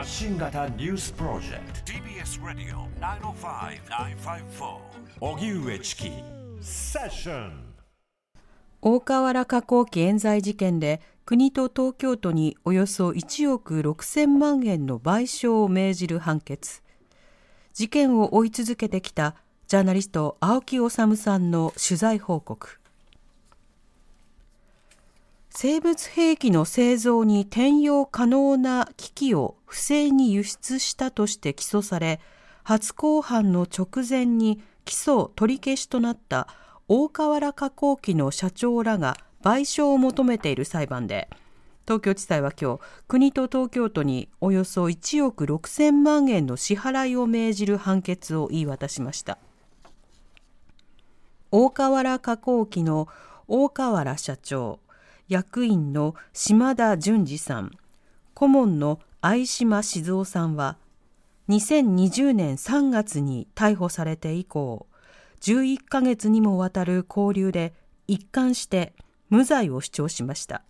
発信型ニュースプロジェクト。TBS ラディオ905-954荻上チキ。セッション大河原加工機冤罪事件で国と東京都におよそ1億6000万円の賠償を命じる判決。事件を追い続けてきたジャーナリスト青木治さんの取材報告生物兵器の製造に転用可能な機器を不正に輸出したとして起訴され初公判の直前に起訴取り消しとなった大河原加工機の社長らが賠償を求めている裁判で東京地裁は今日国と東京都におよそ1億6000万円の支払いを命じる判決を言い渡しました。大河原加工機の大河原社長役員の島田淳二さん。顧問の相島静夫さんは2020年3月に逮捕されて以降11ヶ月にもわたる交流で一貫して無罪を主張しました。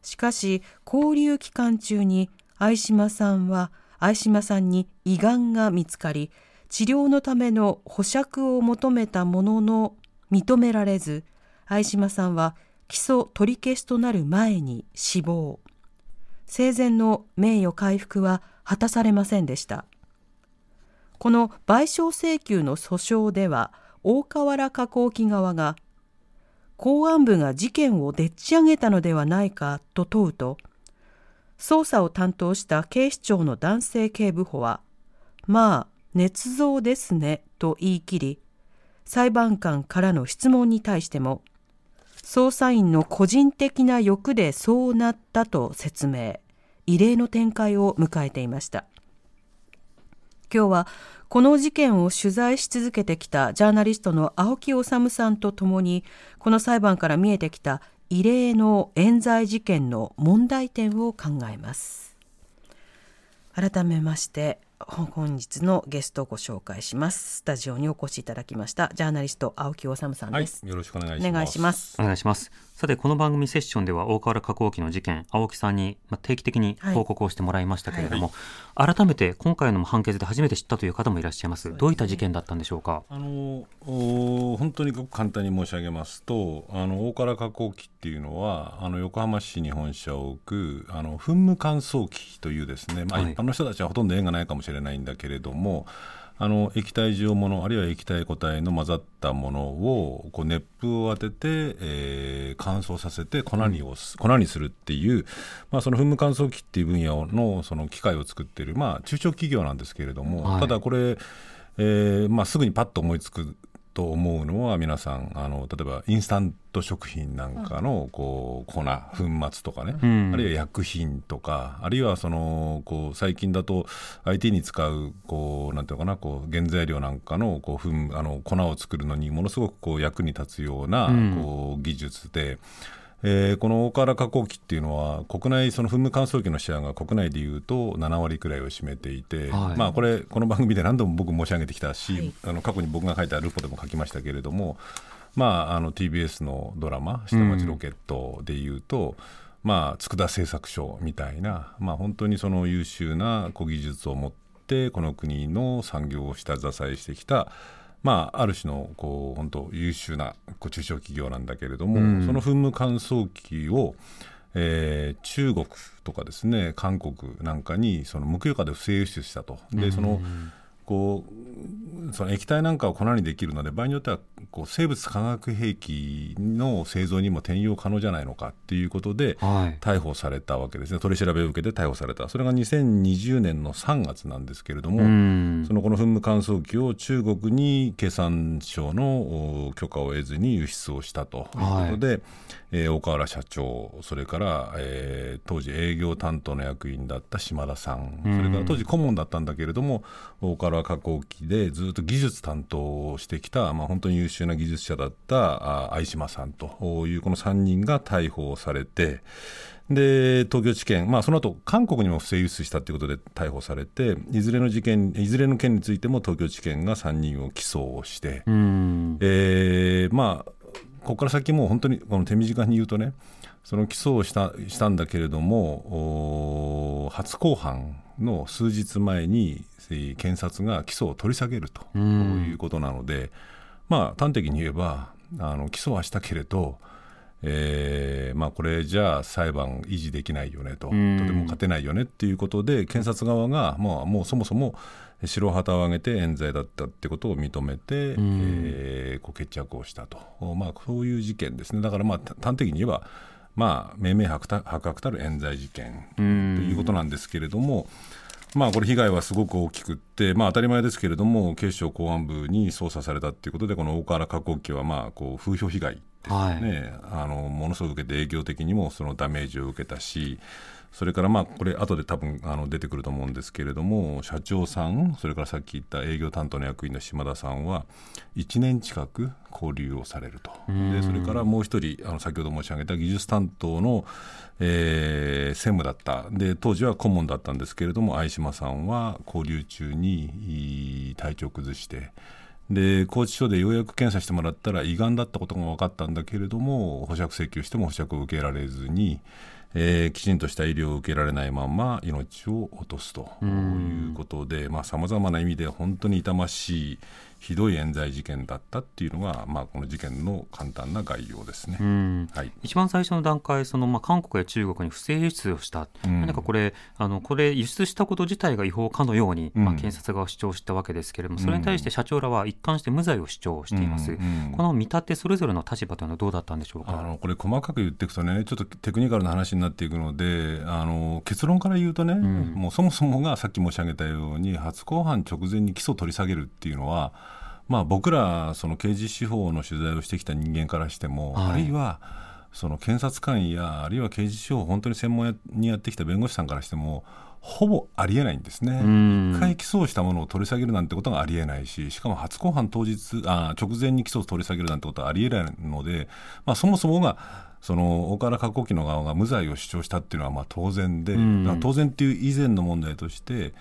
しかし交流期間中に相島さんは相島さんに胃がんが見つかり治療のための保釈を求めたものの認められず相島さんは起訴取り消しとなる前に死亡。生前の名誉回復は果たされませんでした。この賠償請求の訴訟では大河原加工機側が公安部が事件をでっち上げたのではないかと問うと捜査を担当した警視庁の男性警部補はまあ捏造ですねと言い切り裁判官からの質問に対しても捜査員の個人的な欲でそうなったと説明。異例の展開を迎えていました。今日はこの事件を取材し続けてきたジャーナリストの青木治さんとともにこの裁判から見えてきた異例の冤罪事件の問題点を考えます。改めまして本日のゲストをご紹介します。スタジオにお越しいただきましたジャーナリスト青木治さんです、はい、よろしくお願いします。お願いします。お願いしますさてこの番組セッションでは大河原加工機の事件青木さんに定期的に報告をしてもらいましたけれども、はい。はい、改めて今回の判決で初めて知ったという方もいらっしゃいます、ね、どういった事件だったんでしょうか？あの本当にごく簡単に申し上げますとあの大河原加工機っていうのはあの横浜市に本社を置くあの噴霧乾燥機というですね、まあ、一般の人たちはほとんど縁がないかもしれないんだけれども、あの液体状ものあるいは液体固体の混ざったものをこう熱風を当てて、えー、乾燥させて粉にを粉にするっていう、まあ、その噴霧乾燥機っていう分野のその機械を作っている、まあ、中小企業なんですけれども、はい、ただこれ、えーまあ、すぐにパッと思いつくと思うのは皆さんあの例えばインスタント食品なんかのこう粉粉末とかね、うん、あるいは薬品とかあるいはそのこう最近だと IT に使うこうなんていうかなこう原材料なんかのこう粉あの粉を作るのにものすごくこう役に立つようなこう技術で。えー、この大河原加工機っていうのは国内その噴霧乾燥機のシェアが国内でいうと7割くらいを占めていて、はい、まあ、これこの番組で何度も僕申し上げてきたし、はい、あの過去に僕が書いたルポでも書きましたけれども、まあ、あの TBS のドラマ「下町ロケット」でいうと、うん、まあ、佃製作所みたいな、まあ、本当にその優秀な古技術を持ってこの国の産業を下支えしてきたまあ、ある種のこう本当優秀なこう中小企業なんだけれども、うん、その噴霧乾燥機を、えー、中国とかですね韓国なんかにその無許可で不正輸出したと。でそのこうその液体なんかを粉にできるので場合によってはこう生物化学兵器の製造にも転用可能じゃないのかっていうことで、はい。逮捕されたわけですね。取り調べを受けて逮捕されたそれが2020年の3月なんですけれども、うん。そのこの噴霧乾燥機を中国に経産省のお許可を得ずに輸出をしたということで、えー大河原社長それから、えー当時営業担当の役員だった島田さん、それから当時顧問だったんだけれども大河原加工機でずっと技術担当をしてきた、まあ、本当に優秀な技術者だったあ相島さんというこの3人が逮捕されて。で東京地検、まあ、その後韓国にも不正輸出したということで逮捕されていずれの事件いずれの件についても東京地検が3人を起訴をして、うんえーまあ、ここから先もう本当にこの手短に言うとねその起訴をしたしたんだけれどもお初公判の数日前にえー検察が起訴を取り下げるということなので、まあ、端的に言えばあの起訴はしたけれど、えーまあ、これじゃあ裁判維持できないよねと、とても勝てないよねっていうことで検察側が、まあ、もうそもそも白旗を上げて冤罪だったってことを認めて、えーこう決着をしたと、まあ、そういう事件ですね。だからまあた端的に言えば、まあ、明々白た白々たる冤罪事件ということなんですけれども。まあ、これ被害はすごく大きくって、まあ、当たり前ですけれども警視庁公安部に捜査されたということでこの大河原加工機はまあこう風評被害ですよね、あのものすごく受けて営業的にもそのダメージを受けたしそれからまあこれ後で多分あの出てくると思うんですけれども社長さんそれからさっき言った営業担当の役員の島田さんは1年近く交留をされると。でそれからもう一人あの先ほど申し上げた技術担当の、えー専務だった。で当時は顧問だったんですけれども相島さんは交留中にいい体調を崩してで拘置所でようやく検査してもらったら胃がんだったことが分かったんだけれども保釈請求しても保釈を受けられずに、えーきちんとした医療を受けられないまま命を落とすということでさまざ、まな意味で本当に痛ましいひどい冤罪事件だったっていうのが、まあ、この事件の簡単な概要ですね。うん。はい。一番最初の段階、そのまあ韓国や中国に不正輸出をした、うんなんかこれあの、これ、輸出したこと自体が違法かのように、うん。まあ、検察側は主張したわけですけれども、それに対して社長らは一貫して無罪を主張しています、この見立て、それぞれの立場というのはどうだったんでしょうあか。のこれ細かく言っていくとねちょっとテクニカルな話になっていくのであの結論から言うとね、もうそもそもがさっき申し上げたように初公判直前に起訴を取り下げるっていうのは、まあ、僕らその刑事司法の取材をしてきた人間からしても、はい。あるいはその検察官やあるいは刑事司法を本当に専門にやってきた弁護士さんからしてもほぼありえないんですね。ん。一回起訴をしたものを取り下げるなんてことがありえないししかも初公判当日あ直前に起訴を取り下げるなんてことはありえないので、まあ、そもそもがその大河原加工機の側が無罪を主張したっていうのはまあ当然で、当然っていう以前の問題として、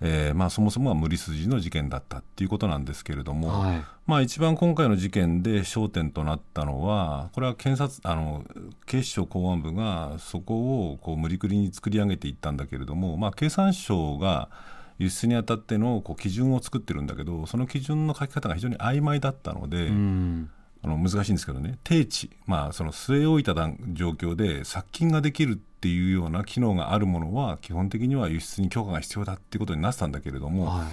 えーまあ、そもそもは無理筋の事件だったっていうことなんですけれども、はい。まあ、一番今回の事件で焦点となったのはこれは検察あの警視庁公安部がそこをこう無理くりに作り上げていったんだけれども、まあ、経産省が輸出にあたってのこう基準を作ってるんだけどその基準の書き方が非常に曖昧だったので、うん。あの難しいんですけどね。定置、まあ、その据え置いた段状況で殺菌ができるっていうような機能があるものは基本的には輸出に許可が必要だっていうことになってたんだけれども、はい。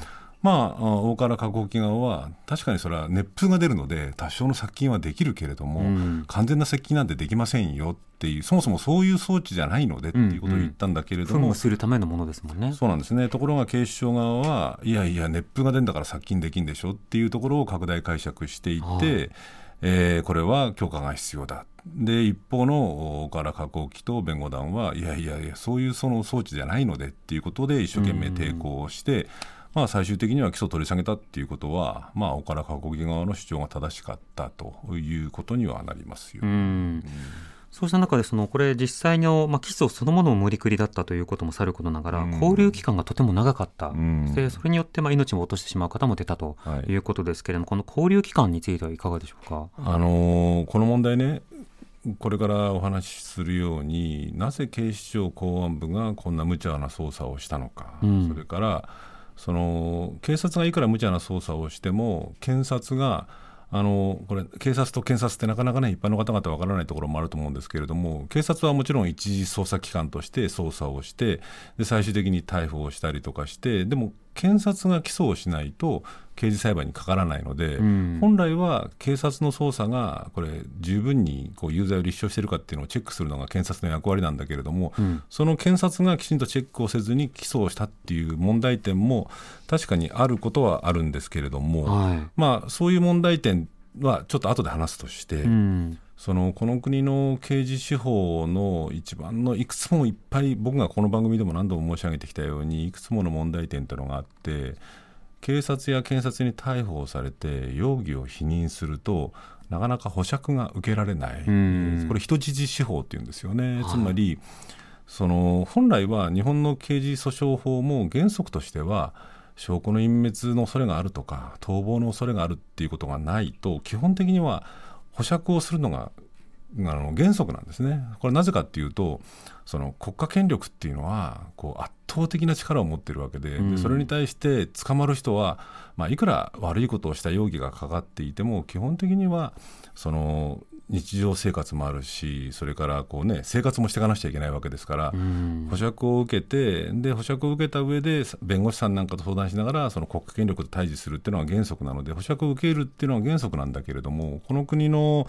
まあ、あ大河原加工機側は確かにそれは熱風が出るので多少の殺菌はできるけれども、うん。完全な殺菌なんてできませんよっていうそもそもそういう装置じゃないのでっていうことを言ったんだけれども、噴霧するためのものですもんね。そうなんですね。ところが警視庁側はいやいや熱風が出るんだから殺菌できんでしょっていうところを拡大解釈していって、はいえーこれは許可が必要だ。で一方の大河原加工機と弁護団はいやいやいやそういうその装置じゃないのでっていうことで一生懸命抵抗をして、まあ、最終的には起訴取り下げたっていうことは、まあ、大河原加工機側の主張が正しかったということにはなりますよ。うんそうした中でそのこれ実際の、まあ、起訴そのものも無理くりだったということもさることながら、うん。交留期間がとても長かった、ん。でそれによってまあ命も落としてしまう方も出たとはいいうことですけれども、この交留期間についてはいかがでしょうか？あのーこの問題ね、これからお話しするようになぜ警視庁公安部がこんな無茶な捜査をしたのか、うん。それからその警察がいくら無茶な捜査をしても検察があのこれ警察と検察ってなかなかね一般の方々わからないところもあると思うんですけれども警察はもちろん一時捜査機関として捜査をしてで最終的に逮捕をしたりとかしてでも検察が起訴をしないと刑事裁判にかからないので、うん、本来は警察の捜査がこれ十分にこう有罪を立証しているかっていうのをチェックするのが検察の役割なんだけれども、うん、その検察がきちんとチェックをせずに起訴をしたっていう問題点も確かにあることはあるんですけれども、はい、まあ、そういう問題点はちょっと後で話すとして。うんそのこの国の刑事司法の一番のいくつもいっぱい僕がこの番組でも何度も申し上げてきたようにいくつもの問題点というのがあって警察や検察に逮捕されて容疑を否認するとなかなか保釈が受けられない、これ人質司法っていうんですよね、つまりその本来は日本の刑事訴訟法も原則としては証拠の隠滅の恐れがあるとか逃亡の恐れがあるっていうことがないと基本的には保釈をするのがあの原則なんですね。これなぜかっていうとその国家権力っていうのはこう圧倒的な力を持っているわけでうん、でそれに対して捕まる人は、まあ、いくら悪いことをした容疑がかかっていても基本的にはその日常生活もあるしそれからこう、ね、生活もしていかなくちゃいけないわけですから、うん、保釈を受けてで保釈を受けた上で弁護士さんなんかと相談しながらその国家権力と対峙するっていうのが原則なので保釈を受けるっていうのは原則なんだけれどもこの国の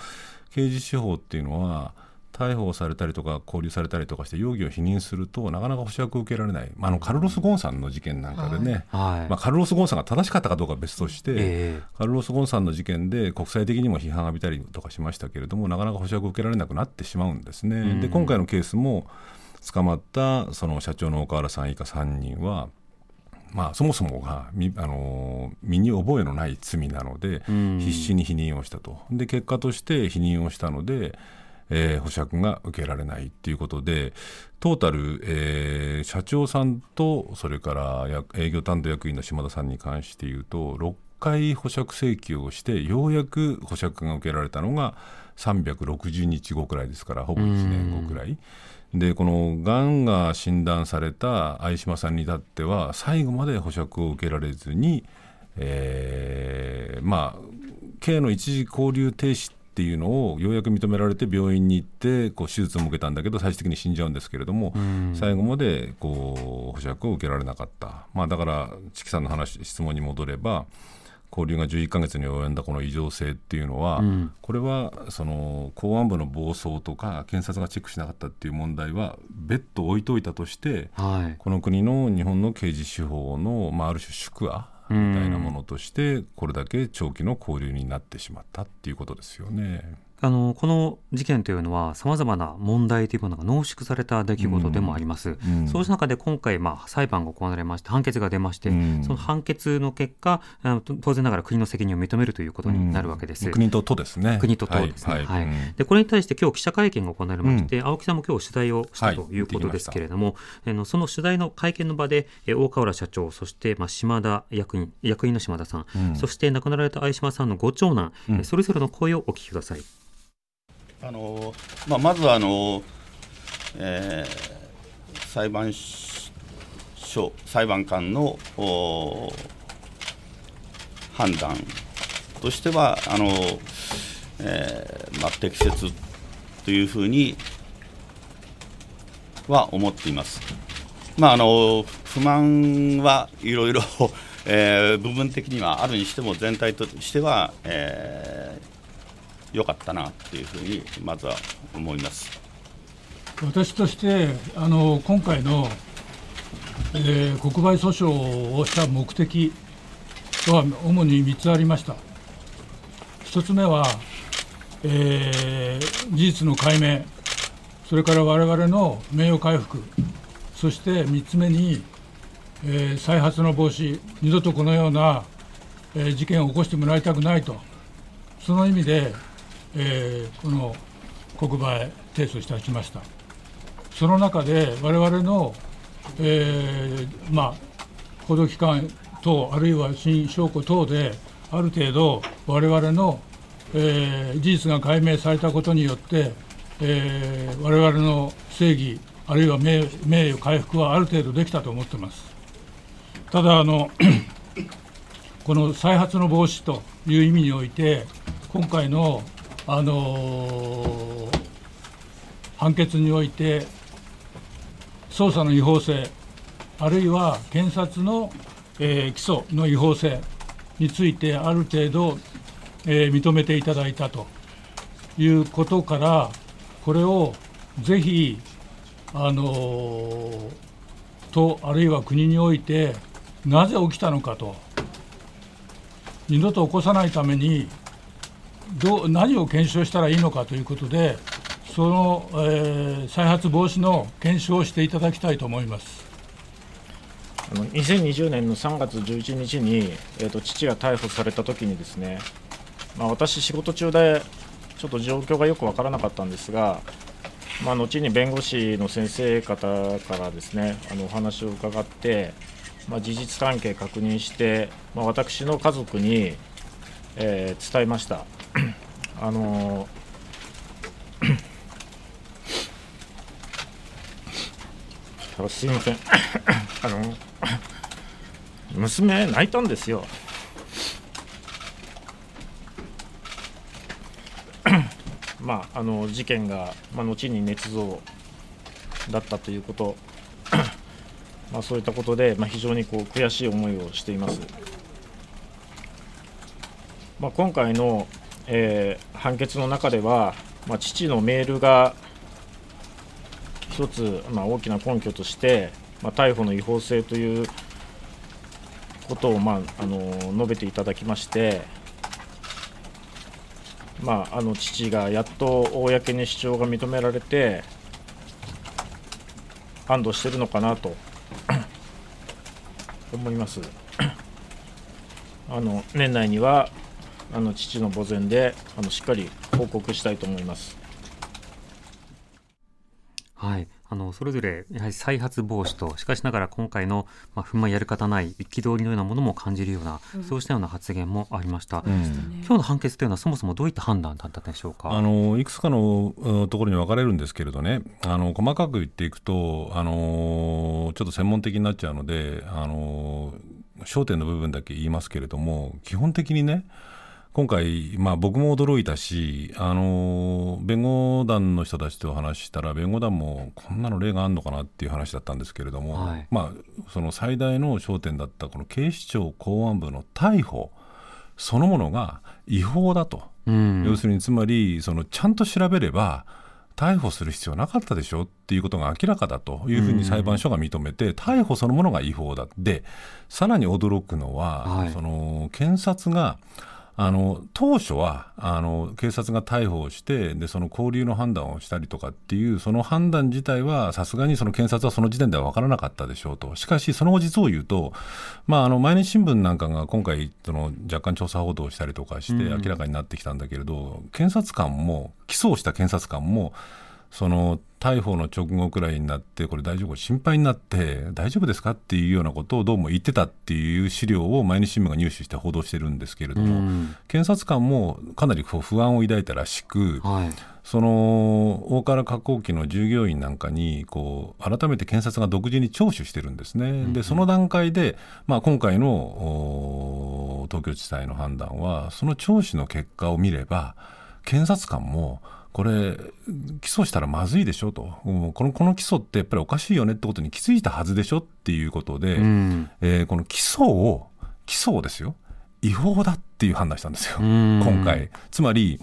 刑事司法っていうのは逮捕されたりとか拘留されたりとかして容疑を否認するとなかなか保釈を受けられない、まあ、あのカルロス・ゴンさんの事件なんかでね、はい、まあ、カルロス・ゴンさんが正しかったかどうかは別として、えー、カルロス・ゴンさんの事件で国際的にも批判を浴びたりとかしましたけれどもなかなか保釈を受けられなくなってしまうんですね。うん、で今回のケースも捕まったその社長の岡原さん以下3人はまあ、そもそもが身あの身に覚えのない罪なので、必死に否認をしたと。で結果として否認をしたので、えー、保釈が受けられないということでトータル、えー、社長さんとそれから営業担当役員の島田さんに関して言うと6回保釈請求をしてようやく保釈が受けられたのが360日後くらいですからほぼ1年後くらい。でこのがんが診断された相島さんに至っては最後まで保釈を受けられずに、えー、まあ刑の一時交留停止っていうのをようやく認められて病院に行ってこう手術を受けたんだけど最終的に死んじゃうんですけれども、最後までこう保釈を受けられなかった、まあ、だからチキさんの話質問に戻れば交流が11か月に及んだこの異常性っていうのは、うん、これはその公安部の暴走とか検察がチェックしなかったっていう問題は別途置いといたとして、はい、この国の日本の刑事司法の、まあ、ある種宿話みたいなものとしてこれだけ長期の交流になってしまったっていうことですよね。あのこの事件というのはさまざまな問題というものが濃縮された出来事でもあります、うん。うん、そうした中で今回、まあ、裁判が行われまして判決が出まして、うん、その判決の結果当然ながら国の責任を認めるということになるわけです、国と都ですね。国と都ですね、はい、はい、でこれに対して今日記者会見が行われまして、青木さんも今日取材をしたということですけれども、はい、その取材の会見の場で大河原社長そして、まあ、島田役員役員の島田さん、そして亡くなられた相島さんのご長男、それぞれの声をお聞きください。あのまあ、まずはあの、えー、裁判所裁判官の判断としてはあの、えーまあ、適切というふうには思っています。まあ、あの不満はいろいろ、えー、部分的にはあるにしても全体としては、えー、良かったなっていうふうにまずは思います。私としてあの今回の、えー、国賠訴訟をした目的は主に3つありました。1つ目は、えー、事実の解明それから我々の名誉回復そして3つ目に、えー、再発の防止二度とこのような、えー、事件を起こしてもらいたくないと。その意味でえー、この国賠提訴いたしました。その中で我々の、えー、まあ、報道機関等、あるいは新証拠等で、ある程度、我々の、えー、事実が解明されたことによって、えー、我々の正義、あるいは名名誉回復はある程度できたと思ってます。ただあの この再発の防止という意味において、今回のあのー、判決において捜査の違法性あるいは検察の、えー、起訴の違法性についてある程度、えー、認めていただいたということからこれをぜひあの、とあるいは国においてなぜ起きたのかと二度と起こさないためにどう何を検証したらいいのかということでその、えー、再発防止の検証をしていただきたいと思います。あの2020年の3月11日に、えーと、父が逮捕された時にですね、まあ、私、仕事中でちょっと状況がよく分からなかったんですが、まあ、後に弁護士の先生方からですねあのお話を伺って、まあ、事実関係確認して、まあ、私の家族に、えー、伝えました。あのすいません。あの娘泣いたんですよ。まああの事件が、まあ、後に捏造だったということ。まあそういったことで、まあ、非常にこう悔しい思いをしています、まあ、今回の、えー、判決の中では、まあ、父のメールが一つ、まあ、大きな根拠として、まあ、逮捕の違法性ということを、まあ、あの述べていただきまして、まあ、あの父がやっと公に主張が認められて安堵してるのかなと 思います。あの年内にはあの父の墓前であのしっかり報告したいと思います。はい。あの、それぞれ、やはり再発防止と、しかしながら今回の、まあ、不満やる方ない憤りのようなものも感じるような、うん、そうしたような発言もありました。うん、今日の判決というのは、そもそもどういった判断だったでしょうか？あの、いくつかのところに分かれるんですけれどね、あの、細かく言っていくと、あの、ちょっと専門的になっちゃうので、あの、焦点の部分だけ言いますけれども、基本的にね、今回、まあ、僕も驚いたし、あの弁護団の人たちと話したら弁護団もこんなの例があるのかなっていう話だったんですけれども、はい、まあ、その最大の焦点だったこの警視庁公安部の逮捕そのものが違法だと、うん、要するにつまりそのちゃんと調べれば逮捕する必要なかったでしょっていうことが明らかだというふうに裁判所が認めて、逮捕そのものが違法だでさらに驚くのは、はい、その検察があの当初はあの警察が逮捕をしてでその交留の判断をしたりとかっていうその判断自体はさすがにその検察はその時点では分からなかったでしょうと。しかしその後実を言うと、まあ、あの毎日新聞なんかが今回その若干調査報道をしたりとかして明らかになってきたんだけれど、うん、検察官も起訴をした検察官もその逮捕の直後くらいになってこれ大丈夫？心配になって大丈夫ですか？っていうようなことをどうも言ってたっていう資料を毎日新聞が入手して報道してるんですけれども、うん、検察官もかなり不安を抱いたらしく、はい、その大唐加工機の従業員なんかにこう改めて検察が独自に聴取してるんですね。うん、でその段階で、まあ、今回の東京地裁の判断はその聴取の結果を見れば検察官もこれ、起訴したらまずいでしょと、うん、このこの起訴ってやっぱりおかしいよねってことに気づいたはずでしょっていうことで、うん、えー、この起訴を、起訴をですよ、違法だっていう判断したんですよ、今回。つまり、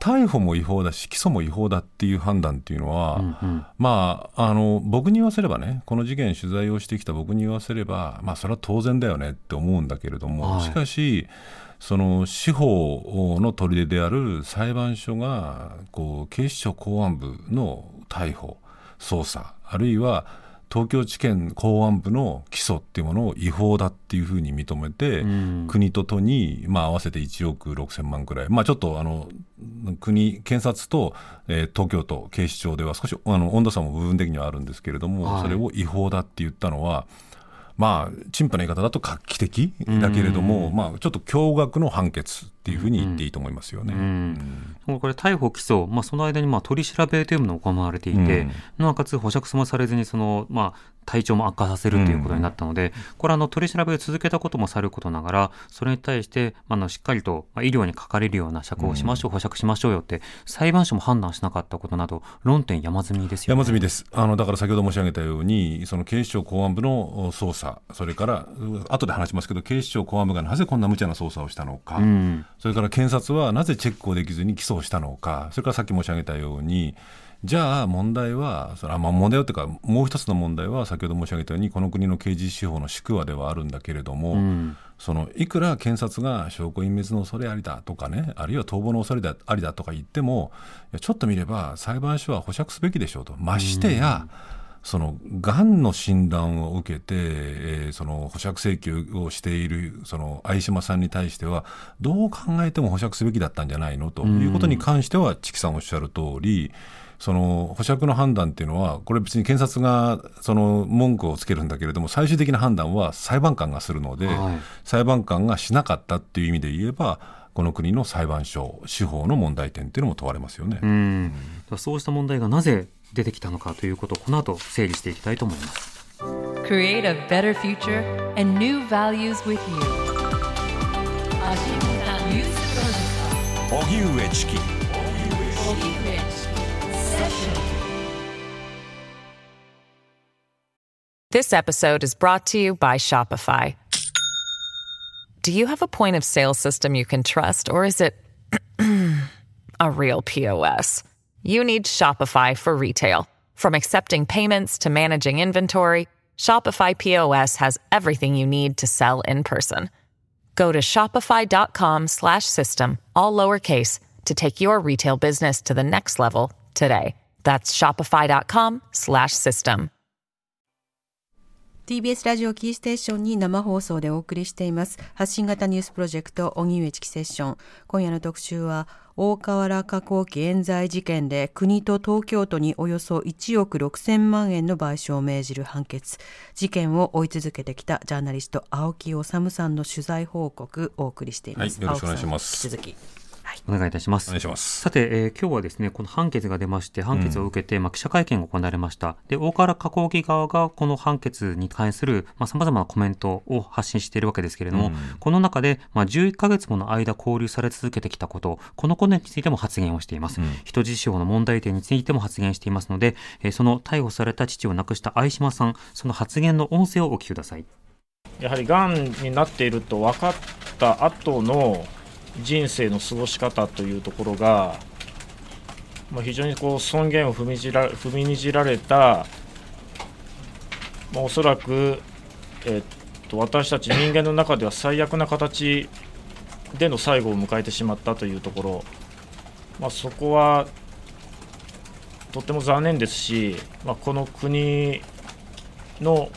逮捕も違法だし、起訴も違法だっていう判断っていうのは、うんうん、まあ、あの僕に言わせればね、この事件、取材をしてきた僕に言わせれば、まあ、それは当然だよねって思うんだけれども、はい、しかし、その司法の砦である裁判所がこう警視庁公安部の逮捕捜査あるいは東京地検公安部の起訴っていうものを違法だっていうふうに認めて、うん、国と都に、まあ、合わせて1億6000万くらい、まあ、ちょっとあの国、検察と、えー、東京都、警視庁では少しあの温度差も部分的にはあるんですけれども、はい、それを違法だって言ったのは、まあ、陳腐な言い方だと画期的だけれども、まあ、ちょっと驚愕の判決っていうふうに言っていいと思いますよね。うん、これ逮捕起訴、まあ、その間にまあ取り調べというものが行われていて、なおかつ保釈もされずにその、まあ、体調も悪化させるということになったので、これはあの取り調べを続けたこともさることながら、それに対して、あのしっかりと医療にかかれるような釈放しましょう、保釈しましょうよって、裁判所も判断しなかったことなど、論点山積みですよ、ね、山積みです。あのだから先ほど申し上げたように、その警視庁公安部の捜査、それから後で話しますけど、警視庁公安部がなぜこんな無茶な捜査をしたのか、うん、それから検察はなぜチェックをできずに起訴をしたのか、それからさっき申し上げたように、じゃあ問題は、それはまあ問題はというか、もう一つの問題は、先ほど申し上げたように、この国の刑事司法の宿話ではあるんだけれども、うん、そのいくら検察が証拠隠滅の恐れありだとかね、あるいは逃亡の恐れありだとか言っても、ちょっと見れば、裁判所は保釈すべきでしょうと、ましてや、うんそのがんの診断を受けて、えー、その保釈請求をしているその相島さんに対してはどう考えても保釈すべきだったんじゃないの？ということに関しては、チキさんおっしゃる通り、その保釈の判断っていうのは、これ別に検察がその文句をつけるんだけれども、最終的な判断は裁判官がするので、はい、裁判官がしなかったっていう意味で言えば、この国の裁判所、司法の問題点っていうのも問われますよね。うん。そうした問題がなぜ出てきたのかということをこの後整理していきたいと思います。Create a better future and new values with you. 荻上チキ荻上 This episode is brought to you by Shopify. Do you have a point of sale system you can trust, or is it a real POS? You need Shopify for retail. From accepting payments to managing inventory, Shopify POS has everything you need to sell in person. Go to shopify.com/system all lowercase to take your retail business to the next level today. That's shopify.com/system. TBS ラジオキーステーションに生放送でお送りしています発信型ニュースプロジェクト荻上チキセッション今夜の特集は 大河原加工機冤罪事件で国と東京都におよそ1億6000万円の賠償を命じる判決。事件を追い続けてきたジャーナリスト青木治さんの取材報告をお送りしています、はい、よろしくお願いします。引き続きお願いいたします。お願いします。さて、えー、今日はですね、この判決が出まして、判決を受けて、うん、まあ、記者会見が行われました。で、大河原加工機側がこの判決に関する、まあ、様々なコメントを発信しているわけですけれども、うん、この中で、まあ、11ヶ月もの間交流され続けてきたこと、このことについても発言をしています。うん、人質司法の問題点についても発言していますので、えー、その逮捕された父を亡くした相島さん、その発言の音声をお聞きください。やはりがんになっていると分かった後の人生の過ごし方というところが、まあ、非常にこう尊厳を踏みじら踏みにじられた、まあ、おそらく、えっと私たち人間の中では最悪な形での最後を迎えてしまったというところ、まあ、そこはとても残念ですし、まあ、この国の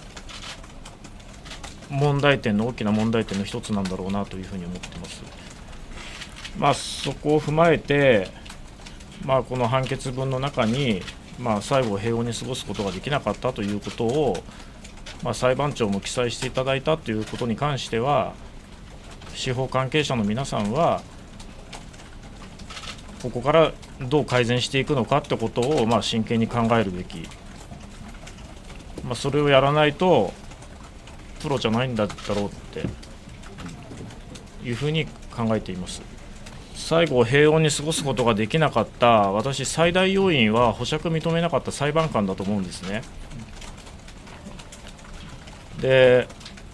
問題点の大きな問題点の一つなんだろうなというふうに思ってます。まあ、そこを踏まえて、まあ、この判決文の中に、まあ、最後平穏に過ごすことができなかったということを、まあ、裁判長も記載していただいたということに関しては司法関係者の皆さんはここからどう改善していくのかってことを、まあ、真剣に考えるべき、まあ、それをやらないとプロじゃないんだろうっていうふうに考えています。最後、平穏に過ごすことができなかった私、最大要因は保釈認めなかった裁判官だと思うんですね。で、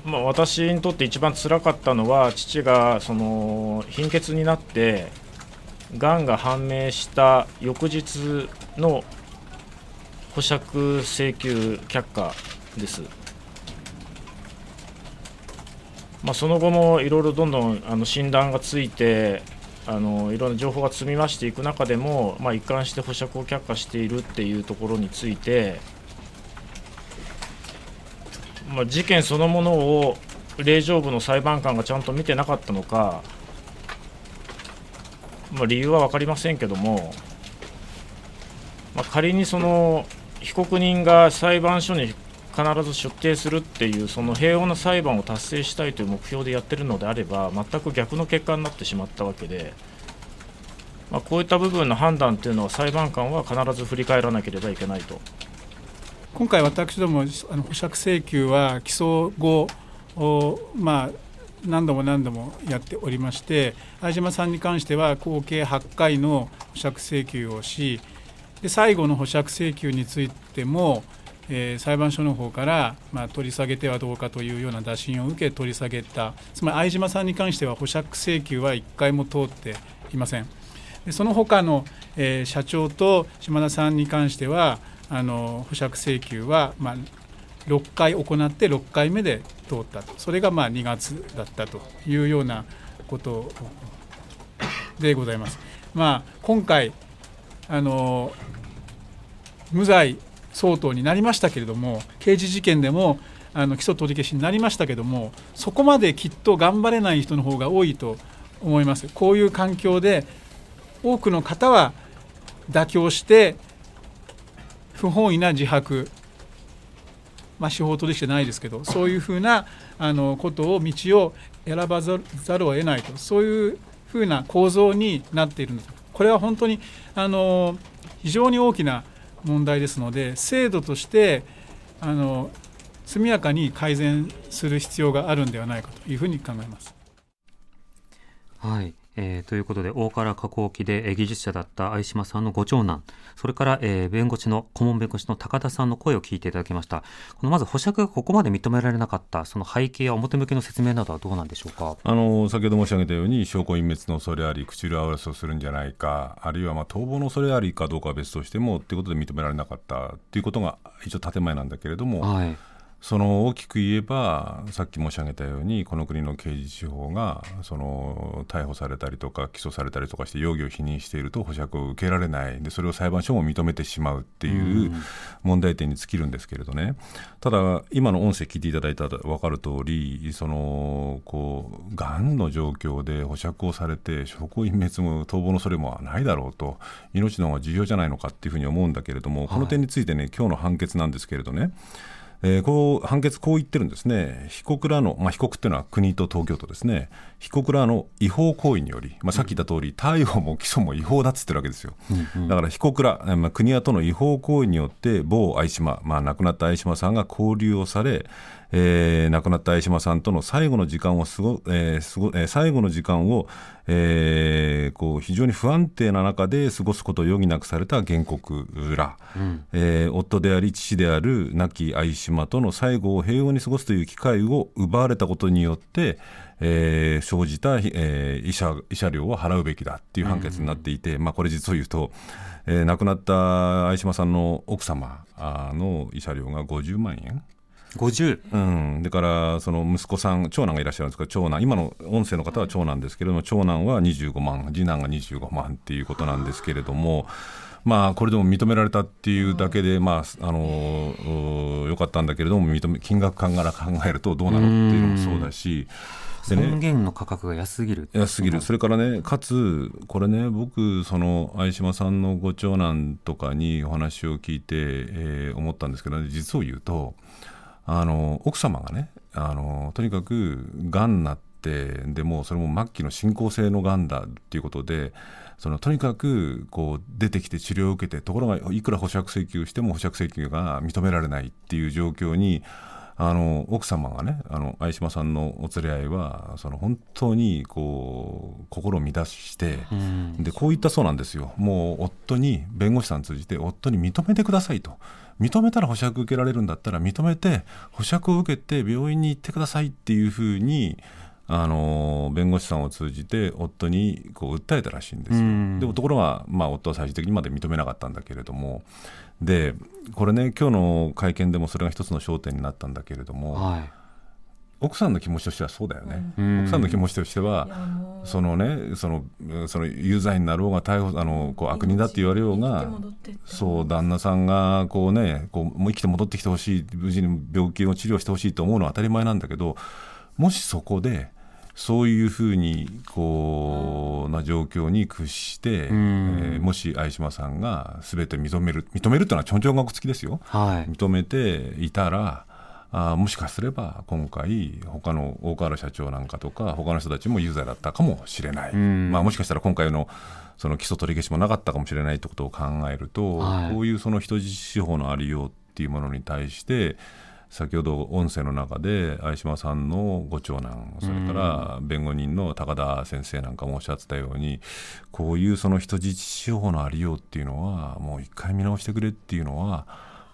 まあ、私にとって一番つらかったのは父がその貧血になってがんが判明した翌日の保釈請求却下です。まあ、その後もいろいろどんどんあの診断がついてあのいろんな情報が積み増していく中でも、まあ、一貫して保釈を却下しているっていうところについて、まあ、事件そのものを令状部の裁判官がちゃんと見てなかったのか、まあ、理由は分かりませんけども、まあ、仮にその被告人が裁判所に必ず出廷するっていうその平穏な裁判を達成したいという目標でやってるのであれば全く逆の結果になってしまったわけで、まあ、こういった部分の判断というのは裁判官は必ず振り返らなければいけないと。今回私どもあの保釈請求は起訴後まあ何度も何度もやっておりまして相島さんに関しては合計8回の保釈請求をしで最後の保釈請求についても、えー、裁判所の方から、まあ、取り下げてはどうかというような打診を受け取り下げた。つまり相島さんに関しては保釈請求は1回も通っていません。でその他の、えー、社長と島田さんに関してはあの保釈請求は、まあ、6回行って6回目で通ったと。それがまあ2月だったというようなことでございます。まあ、今回あの無罪相当になりましたけれども刑事事件でもあの起訴取り消しになりましたけれどもそこまできっと頑張れない人の方が多いと思います。こういう環境で多くの方は妥協して不本意な自白まあ、司法取引じゃないですけどそういうふうなあのことを道を選ばざるを得ないと。そういうふうな構造になっているんだと。これは本当にあの非常に大きな問題ですので制度としてあの速やかに改善する必要があるんではないかというふうに考えます。はいえー、ということで、大原加工機で、えー、技術者だった相島さんのご長男、それから、えー、弁護士の、顧問弁護士の高田さんの声を聞いていただきました。このまず保釈がここまで認められなかった、その背景や表向きの説明などはどうなんでしょうか？あの先ほど申し上げたように、証拠隠滅の恐れあり、口裏合わせをするんじゃないか、あるいはまあ逃亡の恐れありかどうかは別としても、ということで認められなかったということが一応建前なんだけれども、はいその大きく言えばさっき申し上げたようにこの国の刑事司法がその逮捕されたりとか起訴されたりとかして容疑を否認していると保釈を受けられない。でそれを裁判所も認めてしまうっていう問題点に尽きるんですけれどね。ただ今の音声聞いていただいたら分かる通りそのこうがんの状況で保釈をされて証拠隠滅も逃亡のそれもないだろうと命の方が重要じゃないのかっていうふうに思うんだけれども、この点についてね今日の判決なんですけれどねえー、こう判決こう言ってるんですね、被告らの、まあ、被告っていうのは国と東京都ですね、被告らの違法行為により、まあ、さっき言った通り、逮捕も起訴も違法だっつってるわけですよ、うんうん、だから被告ら、まあ、国や都の違法行為によって、某相島、まあ、亡くなった相島さんが交流をされ、えー、亡くなった相島さんとの最後の時間を過ご、えー過ごえー、最後の時間を、えー、こう非常に不安定な中で過ごすことを余儀なくされた原告ら、うん、えー、夫であり父である亡き相島との最後を平穏に過ごすという機会を奪われたことによって、えー、生じた、えー、慰謝慰謝料を払うべきだっていう判決になっていて、うん、まあ、これ実を言うと、えー、亡くなった相島さんの奥様の慰謝料が50万円。50、うん、だからその息子さん長男がいらっしゃるんですけど長男。今の音声の方は長男ですけれども長男は25万次男が25万っていうことなんですけれども。まあ、これでも認められたっていうだけで、まあ、あのよかったんだけれども認め金額考えるとどうなのっていうのもそうだし。尊厳の価格が安すぎる安すぎる、それからね、かつ、これね、僕、その相島さんのご長男とかにお話を聞いて、えー、思ったんですけど、ね、実を言うと、あの奥様がねあのとにかくがんになってでもそれも末期の進行性のがんだっていうことでそのとにかくこう出てきて治療を受けてところがいくら保釈請求しても保釈請求が認められないっていう状況にあの奥様がねあの相島さんのお連れ合いはその本当にこう心を乱して、でこう言ったそうなんですよ。もう夫に弁護士さん通じて夫に認めてくださいと認めたら保釈受けられるんだったら認めて保釈を受けて病院に行ってくださいっていうふうにあの弁護士さんを通じて夫にこう訴えたらしいんですよ。でもところが、まあ、夫は最終的にまで認めなかったんだけれども。でこれね今日の会見でもそれが一つの焦点になったんだけれども、はい奥さんの気持ちとしてはそうだよね、うん、奥さんの気持ちとしては、そのね、そのその有罪になろうが逮捕あのこう悪人だって言われようが、そう旦那さんがこうね、こうもう生きて戻ってきてほしい、無事に病気を治療してほしいと思うのは当たり前なんだけど、もしそこでそういうふうにこうな状況に屈して、えー、もし相島さんがすべて認める認めるというのはちょんちょんが付きですよ、はい、認めていたらあもしかすれば今回他の大河原社長なんかとか他の人たちも有罪だったかもしれない、まあ、もしかしたら今回のその起訴取り消しもなかったかもしれないということを考えると、はい、こういうその人質司法のありようっていうものに対して先ほど音声の中で相島さんのご長男それから弁護人の高田先生なんかもおっしゃってたようにこういうその人質司法のありようっていうのはもう一回見直してくれっていうのは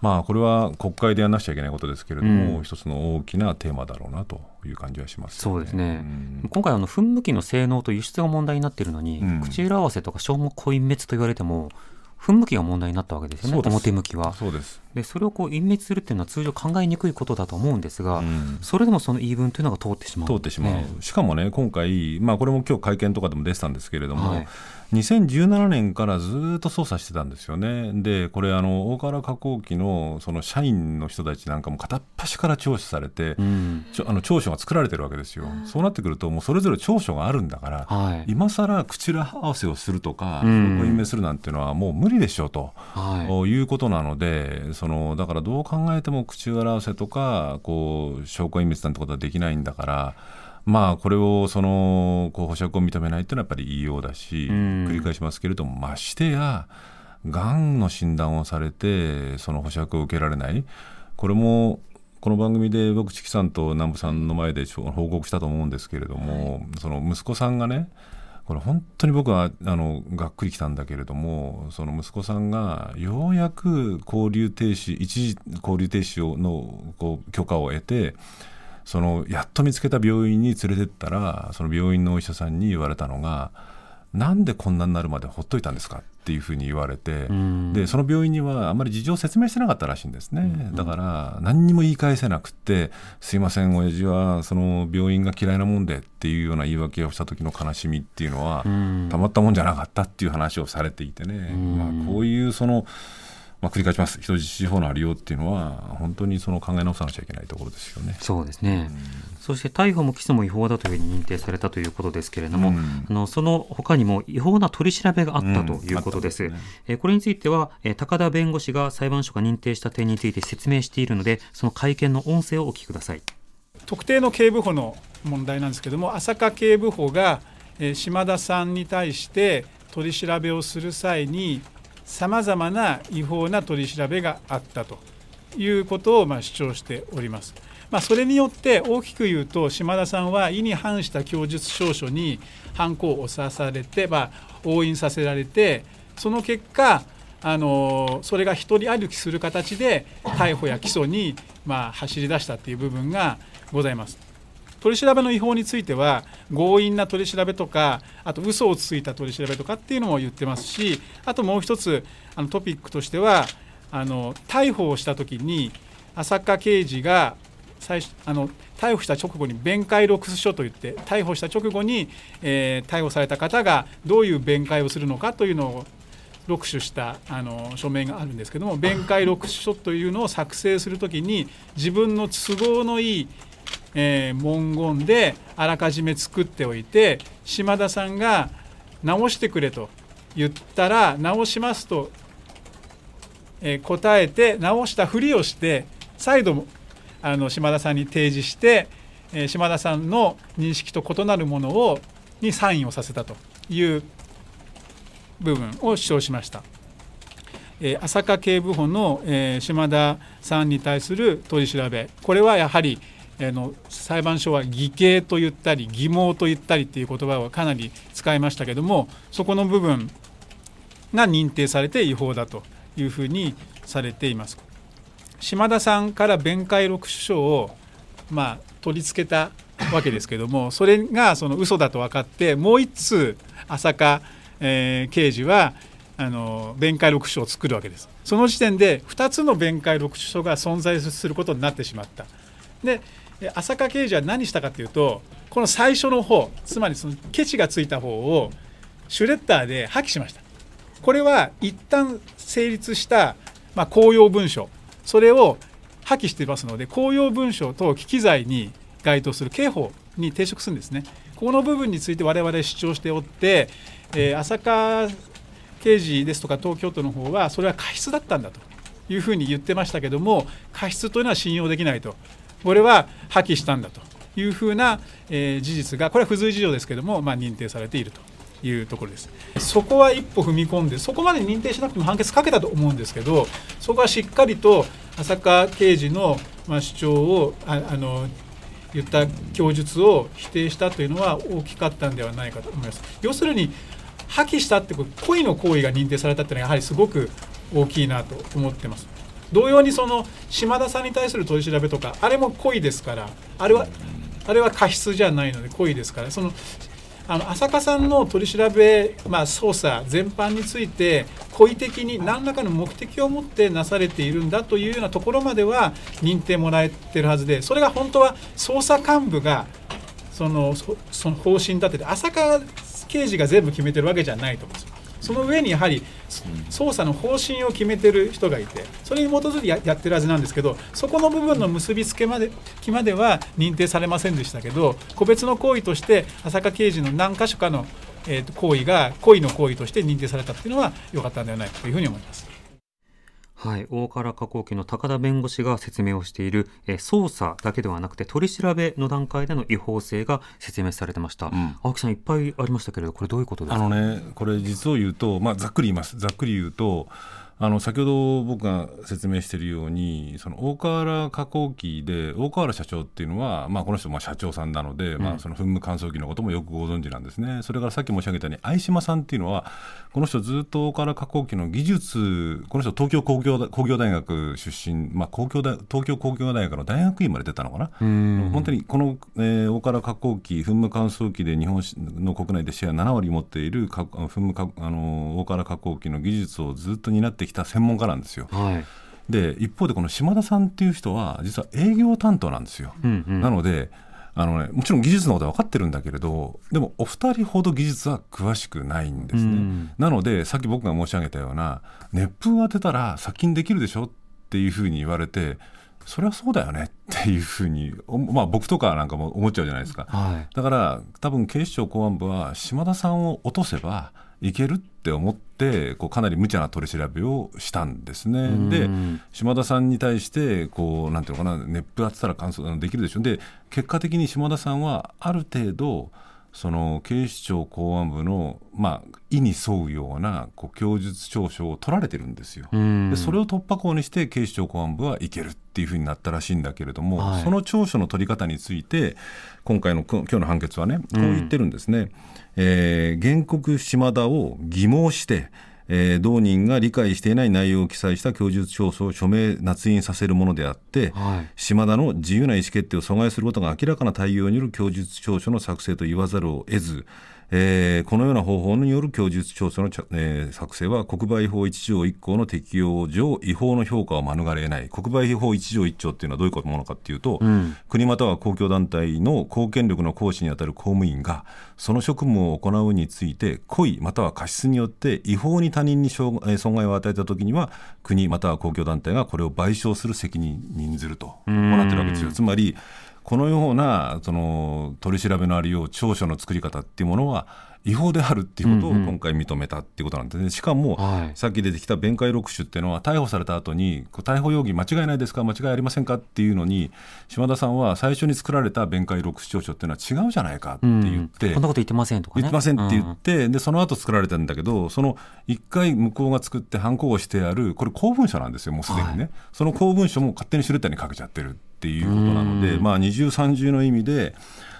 まあこれは国会でやらなくちゃいけないことですけれども、うん、一つの大きなテーマだろうなという感じはします、ね、そうですね、うん、今回あの噴霧器の性能と輸出が問題になっているのに、うん、口裏合わせとか消耗コイン滅と言われても噴霧器が問題になったわけですよね、表向きは。そうですでそれをこう隠滅するっていうのは通常考えにくいことだと思うんですが、うん、それでもその言い分というのが通ってしまう、通ってしまう、ね、しかもね、今回、まあ、これも今日会見とかでも出てたんですけれども、はい、2017年からずっと捜査してたんですよね、でこれ、あの大河原加工機のその社員の人たちなんかも片っ端から聴取されて、うん、あの調書が作られてるわけですよ、そうなってくると、もうそれぞれ調書があるんだから、はい、今更口裏合わせをするとか、うん、隠滅するなんていうのは、もう無理でしょうと、はい、いうことなので、そのだからどう考えても口裏合わせとかこう証拠隠滅なんてことはできないんだから。まあ、これをそのこう保釈を認めないというのはやっぱり言いようだし、繰り返しますけれども、ましてや、がんの診断をされて、その保釈を受けられない、これもこの番組で僕、チキさんと南部さんの前で報告したと思うんですけれども、その息子さんがね、これ本当に僕はあのがっくりきたんだけれどもその息子さんがようやく交流停止一時交流停止をのこう許可を得てそのやっと見つけた病院に連れてったらその病院のお医者さんに言われたのがなんでこんなになるまでほっといたんですかっていうふうに言われて、でその病院にはあまり事情を説明してなかったらしいんですね、だから何にも言い返せなくてすいません親父はその病院が嫌いなもんでっていうような言い訳をした時の悲しみっていうのは、たまったもんじゃなかったっていう話をされていてね、まあ、こういうそのまあ、繰り返します人質司法のありようっていうのは本当にその考え直さなきゃいけないところですよね。そうですね、うん、そして逮捕も起訴も違法だというふうに認定されたということですけれども、うん、あのその他にも違法な取り調べがあったということです。うんね、えこれについては、え高田弁護士が裁判所が認定した点について説明しているのでその会見の音声をお聞きください。特定の警部補の問題なんですけども朝霞警部補が、え島田さんに対して取り調べをする際にさまざまな違法な取り調べがあったということをま主張しております。まあ、それによって大きく言うと島田さんは意に反した供述調書に犯行を押されて、まあ、押印させられてその結果あのそれが一人歩きする形で逮捕や起訴に、ま、走り出したという部分がございます。取り調べの違法については強引な取り調べとかあと嘘をついた取り調べとかっていうのも言ってますしあともう一つあのトピックとしてはあの逮捕をした時に浅香刑事が最初あの逮捕した直後に弁解録書といって逮捕した直後に、えー、逮捕された方がどういう弁解をするのかというのを録取したあの書面があるんですけども弁解録書というのを作成するときに自分の都合のいいえー、文言であらかじめ作っておいて島田さんが直してくれと言ったら直しますと、えー、答えて直したふりをして再度あの島田さんに提示して、えー、島田さんの認識と異なるものをにサインをさせたという部分を主張しました。えー、朝霞警部補の、え、島田さんに対する取り調べこれはやはりあの裁判所は偽計と言ったり偽毛と言ったりっていう言葉をかなり使いましたけどもそこの部分が認定されて違法だというふうにされています。島田さんから弁解録取書をまあ取り付けたわけですけどもそれがその嘘だと分かってもう一通朝霞、えー、刑事はあの弁解録書を作るわけです。その時点で2つの弁解録書が存在することになってしまった。で浅香刑事は何したかというとこの最初の方つまりそのケチがついた方をシュレッダーで破棄しました。これは一旦成立した、まあ、公用文書。それを破棄していますので公用文書と機器材に該当する刑法に抵触するんですね。この部分について我々主張しておって、えー、浅香刑事ですとか東京都の方はそれは過失だったんだというふうに言ってましたけども過失というのは信用できないと。これは破棄したんだというふうな、えー、事実がこれは不随事情ですけども、まあ、認定されているというところですそこは一歩踏み込んでそこまで認定しなくても判決かけたと思うんですけどそこはしっかりと浅香刑事の、まあ、主張をああの言った供述を否定したというのは大きかったんではないかと思います。要するに破棄したって故意の行為が認定されたっていうのはやはりすごく大きいなと思ってます。同様にその島田さんに対する取り調べとかあれも故意ですからあれはあれは過失じゃないので故意ですからそのあの浅香さんの取り調べ、まあ、捜査全般について故意的に何らかの目的を持ってなされているんだというようなところまでは認定もらえてるはずでそれが本当は捜査幹部がそのその方針立てて浅香刑事が全部決めてるわけじゃないと思うんですよ。その上にやはり捜査の方針を決めてる人がいてそれに基づいてやってるはずなんですけどそこの部分の結びつけまできまでは認定されませんでしたけど個別の行為として浅香刑事の何箇所かの、えー、行為が故意の行為として認定されたっていうのは良かったんではないかというふうに思います。はい、大原加工機の高田弁護士が説明をしている、え捜査だけではなくて取り調べの段階での違法性が説明されてました、うん、青木さんいっぱいありましたけれどこれどういうことですか？あのねこれ実を言うと、まあ、ざっくり言います。ざっくり言うとあの先ほど僕が説明しているようにその大河原加工機で大河原社長っていうのは、まあ、この人まあ社長さんなので、うん、まあ、その噴霧乾燥機のこともよくご存知なんですね。それからさっき申し上げたように相島さんっていうのはこの人ずっと大河原加工機の技術この人東京工業工業大学出身、まあ、工業大東京工業大学の大学院まで出たのかな？本当にこの、えー、大河原加工機噴霧乾燥機で日本の国内でシェア7割持っている噴霧あの大河原加工機の技術をずっと担ってきた専門家なんですよ。はいで一方でこの島田さんっていう人は実は営業担当なんですよ。うんうん、なのであのね、もちろん技術のことは分かってるんだけれどでもお二人ほど技術は詳しくないんですね。うん、なのでさっき僕が申し上げたような熱風当てたら殺菌できるでしょっていうふうに言われてそれはそうだよねっていうふうに、まあ、僕とかなんかも思っちゃうじゃないですか、はい、だから多分警視庁公安部は島田さんを落とせばいけるって思ってこうかなり無茶な取り調べをしたんですね。で島田さんに対してこうなんていうのかな熱風当てたら乾燥できるでしょで結果的に島田さんはある程度その警視庁公安部の、まあ、意に沿うようなこう供述調書を取られてるんですよ。でそれを突破口にして警視庁公安部はいけるっていうふうになったらしいんだけれども、はい、その調書の取り方について今回の今日の判決はねこう言ってるんですね。うん、えー、原告島田を疑問してえー、同人が理解していない内容を記載した供述調書を署名捺印させるものであって、はい、島田の自由な意思決定を阻害することが明らかな対応による供述調書の作成と言わざるを得ずえー、このような方法による供述調査の、えー、作成は国売法1条1項の適用上違法の評価を免れ得ない。国売法1条1条っていうのはどういうものかっていうと、うん、国または公共団体の公権力の行使にあたる公務員がその職務を行うについて故意または過失によって違法に他人に損害を与えたときには国または公共団体がこれを賠償する責任に任ずると行ってるわけですよ。つまりこのようなその取り調べのありよう調書の作り方っていうものは違法であるっていうことを今回認めたっていうことなんですね、しかも、はい、さっき出てきた弁解録取っていうのは逮捕された後に逮捕容疑間違いないですか間違いありませんかっていうのに島田さんは最初に作られた弁解録取調書っていうのは違うじゃないかって言って、うん、こんなこと言ってませんとか、ね、言ってませんって言って、うん、でその後作られたんだけどその1回向こうが作って犯行をしてあるこれ公文書なんですよもうすでにね、はい、その公文書も勝手にシュレッダーにかけちゃってるっていうことなので、まあ二重三重の意味で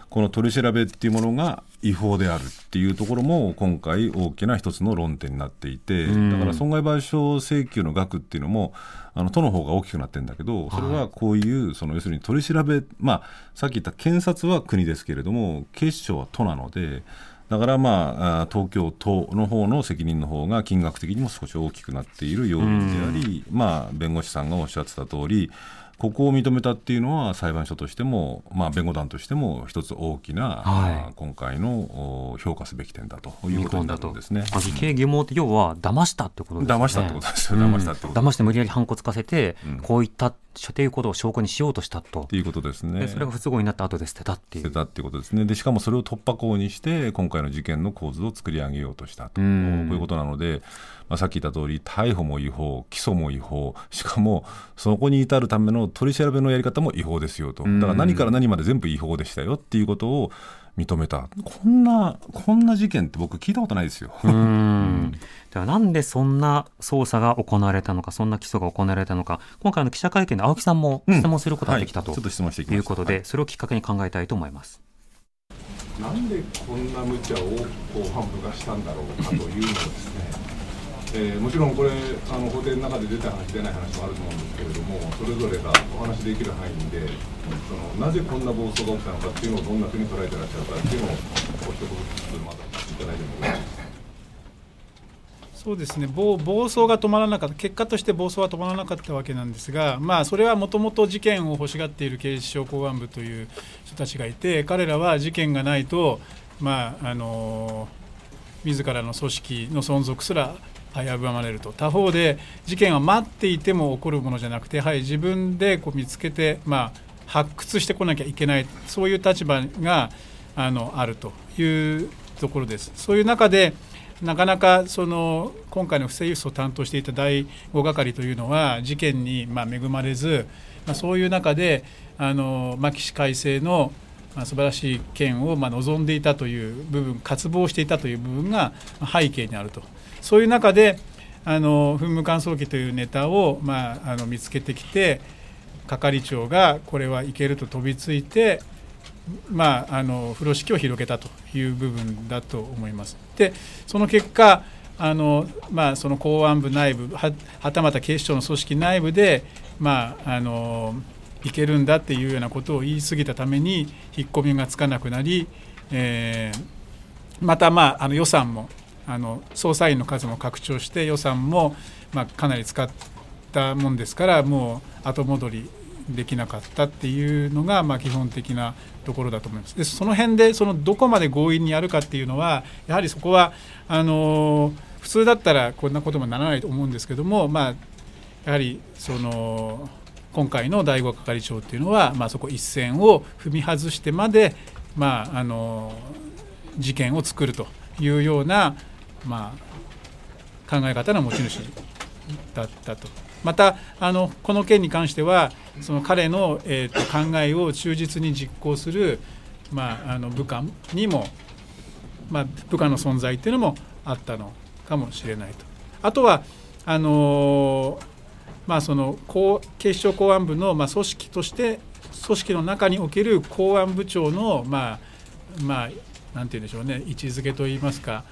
この取り調べっていうものが違法であるっていうところも今回大きな一つの論点になっていてだから損害賠償請求の額っていうのもあの都の方が大きくなってるんだけどそれはこういうその要するに取り調べ、まあ、さっき言った検察は国ですけれども警視庁は都なので。だからまあ東京都の方の責任の方が金額的にも少し大きくなっている要因であり、まあ弁護士さんがおっしゃってた通りここを認めたっていうのは裁判所としても、まあ、弁護団としても一つ大きな、はい、今回の評価すべき点だということになるんですね。偽計疑問って要は騙したってことですね。騙したってことですよ。騙したってこと。騙して無理やり反骨かせて、うん、こういったっっていうことを証拠にしようとしたと。っていうことですね。それが不都合になった後で捨てたっていう。捨てたっていうことですね。でしかもそれを突破口にして今回の事件の構図を作り上げようとしたとこういうことなので、まあ、さっき言った通り逮捕も違法起訴も違法しかもそこに至るための取り調べのやり方も違法ですよとだから何から何まで全部違法でしたよっていうことを認めた。こんなこんな事件って僕聞いたことないですよ。うん。ではなんでそんな捜査が行われたのかそんな起訴が行われたのか。今回の記者会見で青木さんも質問することができた、とい。うことで、それをきっかけに考えたいと思います。なんでこんな無茶を公判部がしたんだろうかというのをですねえー、もちろんこれあの法廷の中で出た話出ない話もあると思うんですけれどもそれぞれがお話できる範囲でそのなぜこんな暴走が起きたのかっていうのをどんなふうに捉えてらっしゃるかっていうのをお一言ずつまだいただいてもよろしいですか？そうですね。暴暴走が止まらなかった結果として暴走は止まらなかったわけなんですが、まあ、それはもともと事件を欲しがっている警視庁公安部という人たちがいて彼らは事件がないと、まあ、あの自らの組織の存続すら危ぶまれると他方で事件は待っていても起こるものじゃなくて、はい、自分でこう見つけて、まあ、発掘してこなきゃいけないそういう立場があのあるというところです。そういう中でなかなかその今回の不正輸出を担当していた第5係というのは事件にま恵まれず、まあ、そういう中であの牧師改正のまあ、素晴らしい件をま望んでいたという部分渇望していたという部分が背景にあるとそういう中であの噴霧乾燥機というネタを、まあ、あの見つけてきて係長がこれはいけると飛びついて、まあ、あの風呂敷を広げたという部分だと思います。でその結果あの、まあ、その公安部内部はたまた警視庁の組織内部で、まあ、あのいけるんだっていうようなことを言い過ぎたために引っ込みがつかなくなり、えー、また、まあ、あの予算もあの捜査員の数も拡張して予算も、まあ、かなり使ったもんですからもう後戻りできなかったっていうのが、まあ、基本的なところだと思います。でその辺でそのどこまで強引にやるかっていうのはやはりそこはあの普通だったらこんなこともならないと思うんですけども、まあ、やはりその今回の第5係長っていうのは、まあ、そこ一線を踏み外してまで、まあ、あの事件を作るというような、まあ、考え方の持ち主だったと。またあのこの件に関してはその彼の、えーと、考えを忠実に実行する、まあ、あの部下にも、まあ、部下の存在っていうのもあったのかもしれないと。あとはあのまあ、その警視庁公安部の、まあ、組織として組織の中における公安部長の、まあまあ、なんて言うんでしょうね位置づけといいますか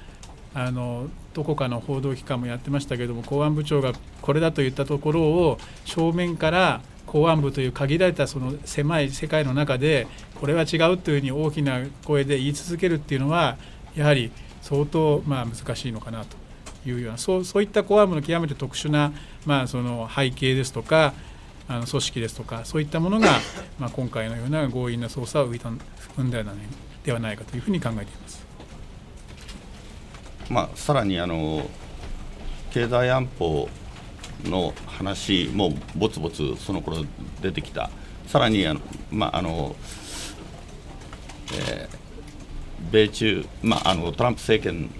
あのどこかの報道機関もやってましたけども公安部長がこれだと言ったところを正面から公安部という限られたその狭い世界の中でこれは違うというふうに大きな声で言い続けるっていうのはやはり相当まあ難しいのかなというようなそうそういった公安部の極めて特殊な、まあ、その背景ですとかあの組織ですとかそういったものが、まあ、今回のような強引な捜査を生んだのではないかというふうに考えています。まあ、さらにあの経済安保の話もぼつぼつその頃出てきた、さらにあの、まああのえー、米中、まあ、あのトランプ政権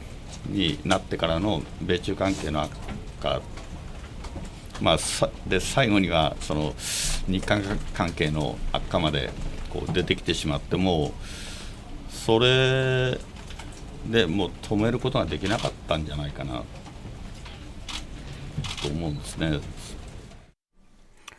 になってからの米中関係の悪化、まあ、で最後にはその日韓関係の悪化までこう出てきてしまってもそれでもう止めることができなかったんじゃないかなと思うんですね。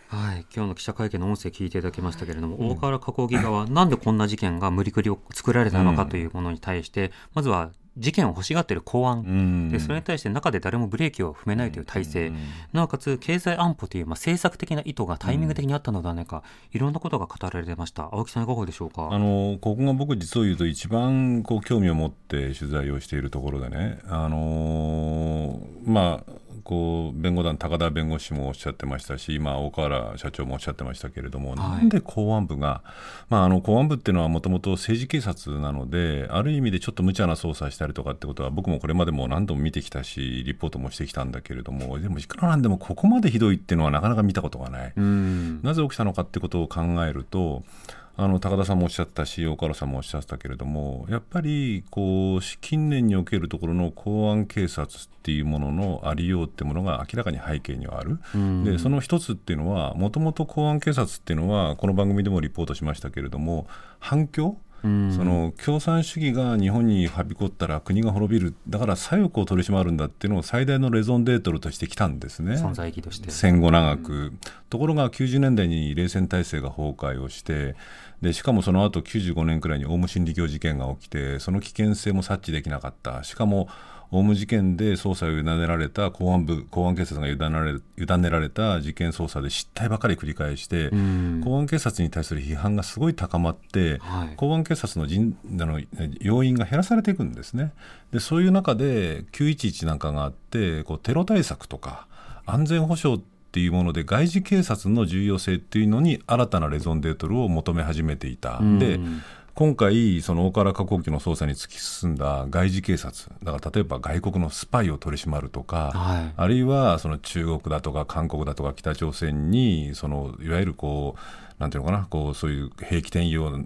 はい、今日の記者会見の音声聞いていただきましたけれども、うん、大河原加工議側なんでこんな事件が無理くり作られたのかというものに対して、まずは事件を欲しがっている公安、でそれに対して中で誰もブレーキを踏めないという体制、なおかつ経済安保という、まあ、政策的な意図がタイミング的にあったのではないか、いろんなことが語られてました、青木さん、いかがでしょうか？あのここが僕、実を言うと、一番こう興味を持って取材をしているところでね、あのまあ、こう弁護団、高田弁護士もおっしゃってましたし、まあ、大河原社長もおっしゃってましたけれども、はい、なんで公安部が、まあ、あの公安部っていうのはもともと政治警察なので、ある意味でちょっと無茶な捜査したりとかってことは、僕もこれまでも何度も見てきたし、リポートもしてきたんだけれども、でもいくらなんでもここまでひどいっていうのはなかなか見たことがない。なぜ起きたのかってことを考えるとあの高田さんもおっしゃったし岡原さんもおっしゃったけれどもやっぱりこう近年におけるところの公安警察っていうもののありようっていうものが明らかに背景にはある、でその一つっていうのはもともと公安警察っていうのはこの番組でもリポートしましたけれども反響その共産主義が日本にはびこったら国が滅びる。だから左翼を取り締まるんだっていうのを最大のレゾンデートルとしてきたんですね。存在意義として。戦後長く、ところが90年代に冷戦体制が崩壊をしてでしかもその後95年くらいにオウム真理教事件が起きてその危険性も察知できなかった。しかもオウム事件で捜査を委ねられた公安部公安警察が委ねられ委ねられた事件捜査で失態ばかり繰り返して公安警察に対する批判がすごい高まって、はい公安警察の人あの要員が減らされていくんですね。でそういう中で911なんかがあってこうテロ対策とか安全保障っていうもので外事警察の重要性っていうのに新たなレゾンデートルを求め始めていた。で今回、その大河原化工機の捜査に突き進んだ外事警察、だから例えば外国のスパイを取り締まるとか、はいあるいはその中国だとか韓国だとか北朝鮮にそのいわゆるこうなんていうのかなこうそういう兵器転用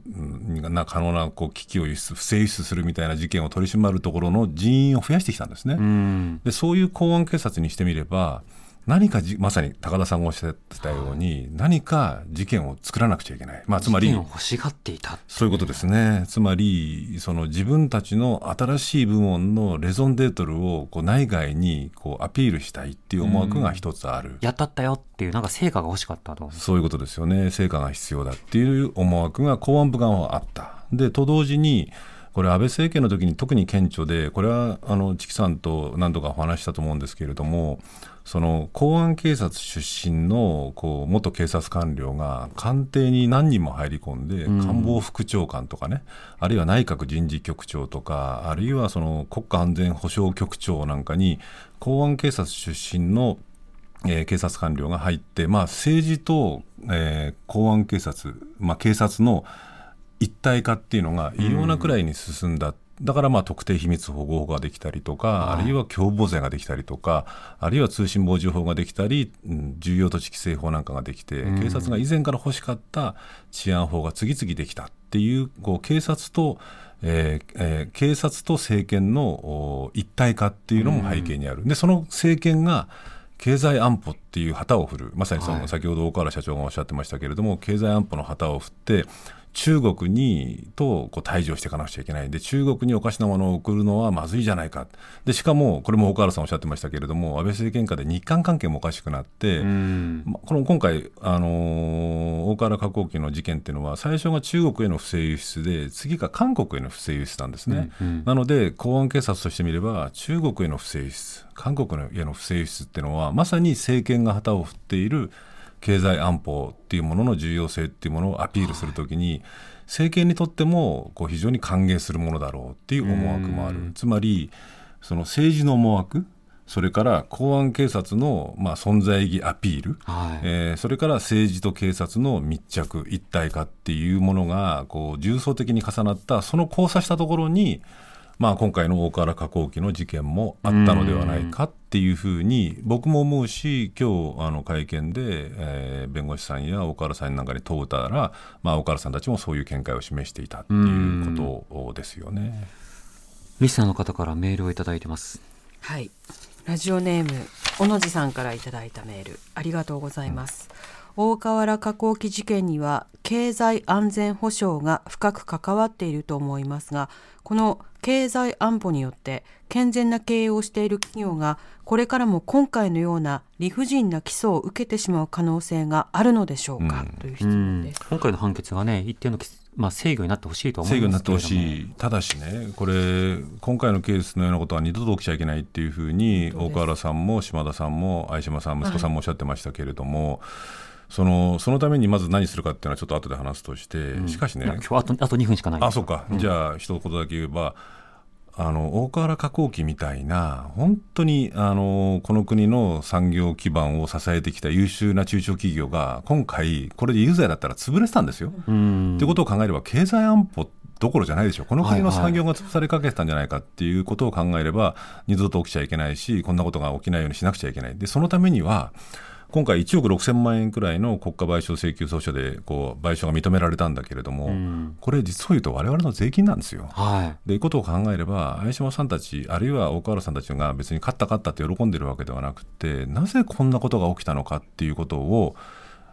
な可能なこう機器を輸出不正輸出するみたいな事件を取り締まるところの人員を増やしてきたんですね。うんでそういう公安警察にしてみれば何かじまさに高田さんがおっしゃってたように、何か事件を作らなくちゃいけない、まあ、つまり事件を欲しがっていたそういうことですね。つまり、その自分たちの新しい部門のレゾンデートルをこう内外にこうアピールしたいっていう思惑が一つある。やったったよっていうなんか成果が欲しかったとそういうことですよね。成果が必要だっていう思惑が公安部側はあった。で、と同時に、これ安倍政権の時に特に顕著で、これはあのチキさんと何度かお話ししたと思うんですけれども、その公安警察出身のこう元警察官僚が官邸に何人も入り込んで、官房副長官とかね、あるいは内閣人事局長とか、あるいはその国家安全保障局長なんかに、公安警察出身のえー警察官僚が入って、まあ、政治と、えー公安警察、まあ、警察の一体化っていうのが異様なくらいに進んだ。だからまあ特定秘密保護法ができたりとか、あるいは共謀罪ができたりとか、あるいは通信傍受法ができたり、うん重要土地規制法なんかができて、警察が以前から欲しかった治安法が次々できたっていう、こう警察と、えーえー警察と政権のお一体化っていうのも背景にある。で、その政権が経済安保っていう旗を振る、まさにその、先ほど大河原社長がおっしゃってましたけれども、経済安保の旗を振って、中国にとこう対峙をしていかなくちゃいけない。で中国におかしなものを送るのはまずいじゃないか。でしかもこれも大河原さんおっしゃってましたけれども安倍政権下で日韓関係もおかしくなって、まこの今回、あのー大河原加工機の事件っていうのは最初が中国への不正輸出で次が韓国への不正輸出なんですね、なので公安警察としてみれば中国への不正輸出韓国への不正輸出っていうのはまさに政権が旗を振っている経済安保っていうものの重要性っていうものをアピールするときに、政権にとってもこう非常に歓迎するものだろうっていう思惑もある。つまりその政治の思惑それから公安警察のまあ存在意義アピール、はいえーそれから政治と警察の密着一体化っていうものがこう重層的に重なったその交差したところに、まあ、今回の大河原加工機の事件もあったのではないかっていうふうに僕も思うし今日あの会見で、えー弁護士さんや大河原さんなんかに問うたら、まあ、大河原さんたちもそういう見解を示していたっていうことですよね。リスナーの方からメールをいただいてますはい。ラジオネーム小野寺さんからいただいたメールありがとうございます。大河原加工機事件には経済安全保障が深く関わっていると思いますがこの経済安保によって健全な経営をしている企業がこれからも今回のような理不尽な起訴を受けてしまう可能性があるのでしょうか、という質問です。今回の判決がね一定のき、まあ、制御になってほしいとは思制御になっていますけれどもほしい、ただしね、これ、今回のケースのようなことは二度と起きちゃいけないっていうふうに、大河原さんも島田さんも相島さん、息子さんもおっしゃってましたけれども、そのそのためにまず何するかっていうのは、ちょっと後で話すとして、しかしね。今日あとあと2分しかない。あそうか、じゃあ、一言だけ言えば、あの大河原加工機みたいな、本当にあのこの国の産業基盤を支えてきた優秀な中小企業が、今回、これで有罪だったら潰れてたんですよ。ということを考えれば、経済安保どころじゃないでしょ、この国の産業が潰されかけてたんじゃないかっていうことを考えれば、二度と起きちゃいけないし、こんなことが起きないようにしなくちゃいけない。でそのためには今回1億6000万円くらいの国家賠償請求訴訟でこう賠償が認められたんだけれども、これ実を言うと我々の税金なんですよ。はい、でいうことを考えれば相島さんたちあるいは大河原さんたちが別に勝った勝ったって喜んでるわけではなくてなぜこんなことが起きたのかっていうことを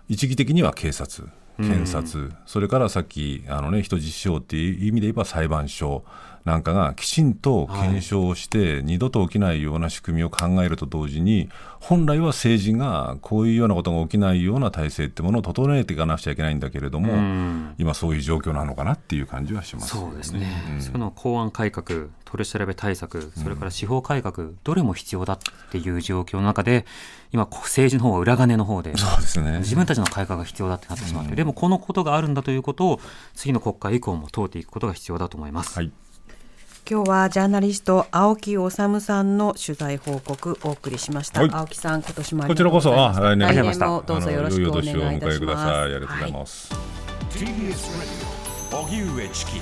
一義的には警察検察、それからさっきあの、ね、人質証っていう意味で言えば裁判所なんかがきちんと検証して、二度と起きないような仕組みを考えると同時に本来は政治がこういうようなことが起きないような体制ってものを整えていかなくちゃいけないんだけれども、今そういう状況なのかなっていう感じはします、ね、そうですね、うん、その公安改革取り調べ対策それから司法改革、どれも必要だっていう状況の中で今政治の方は裏金の方でそうですね。自分たちの改革が必要だってなってしまって、うん、でもこのことがあるんだということを次の国会以降も問うていくことが必要だと思います。はい今日はジャーナリスト青木治さんの取材報告お送りしました、はい、青木さん今年もこちらこそあ来年も。どうぞよろしくお願いいたします。ありがとうござい。ます、はい、TBS ラディオ荻上チキ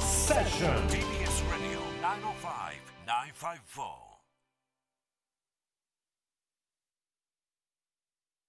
セッション TBS ラディオ905-954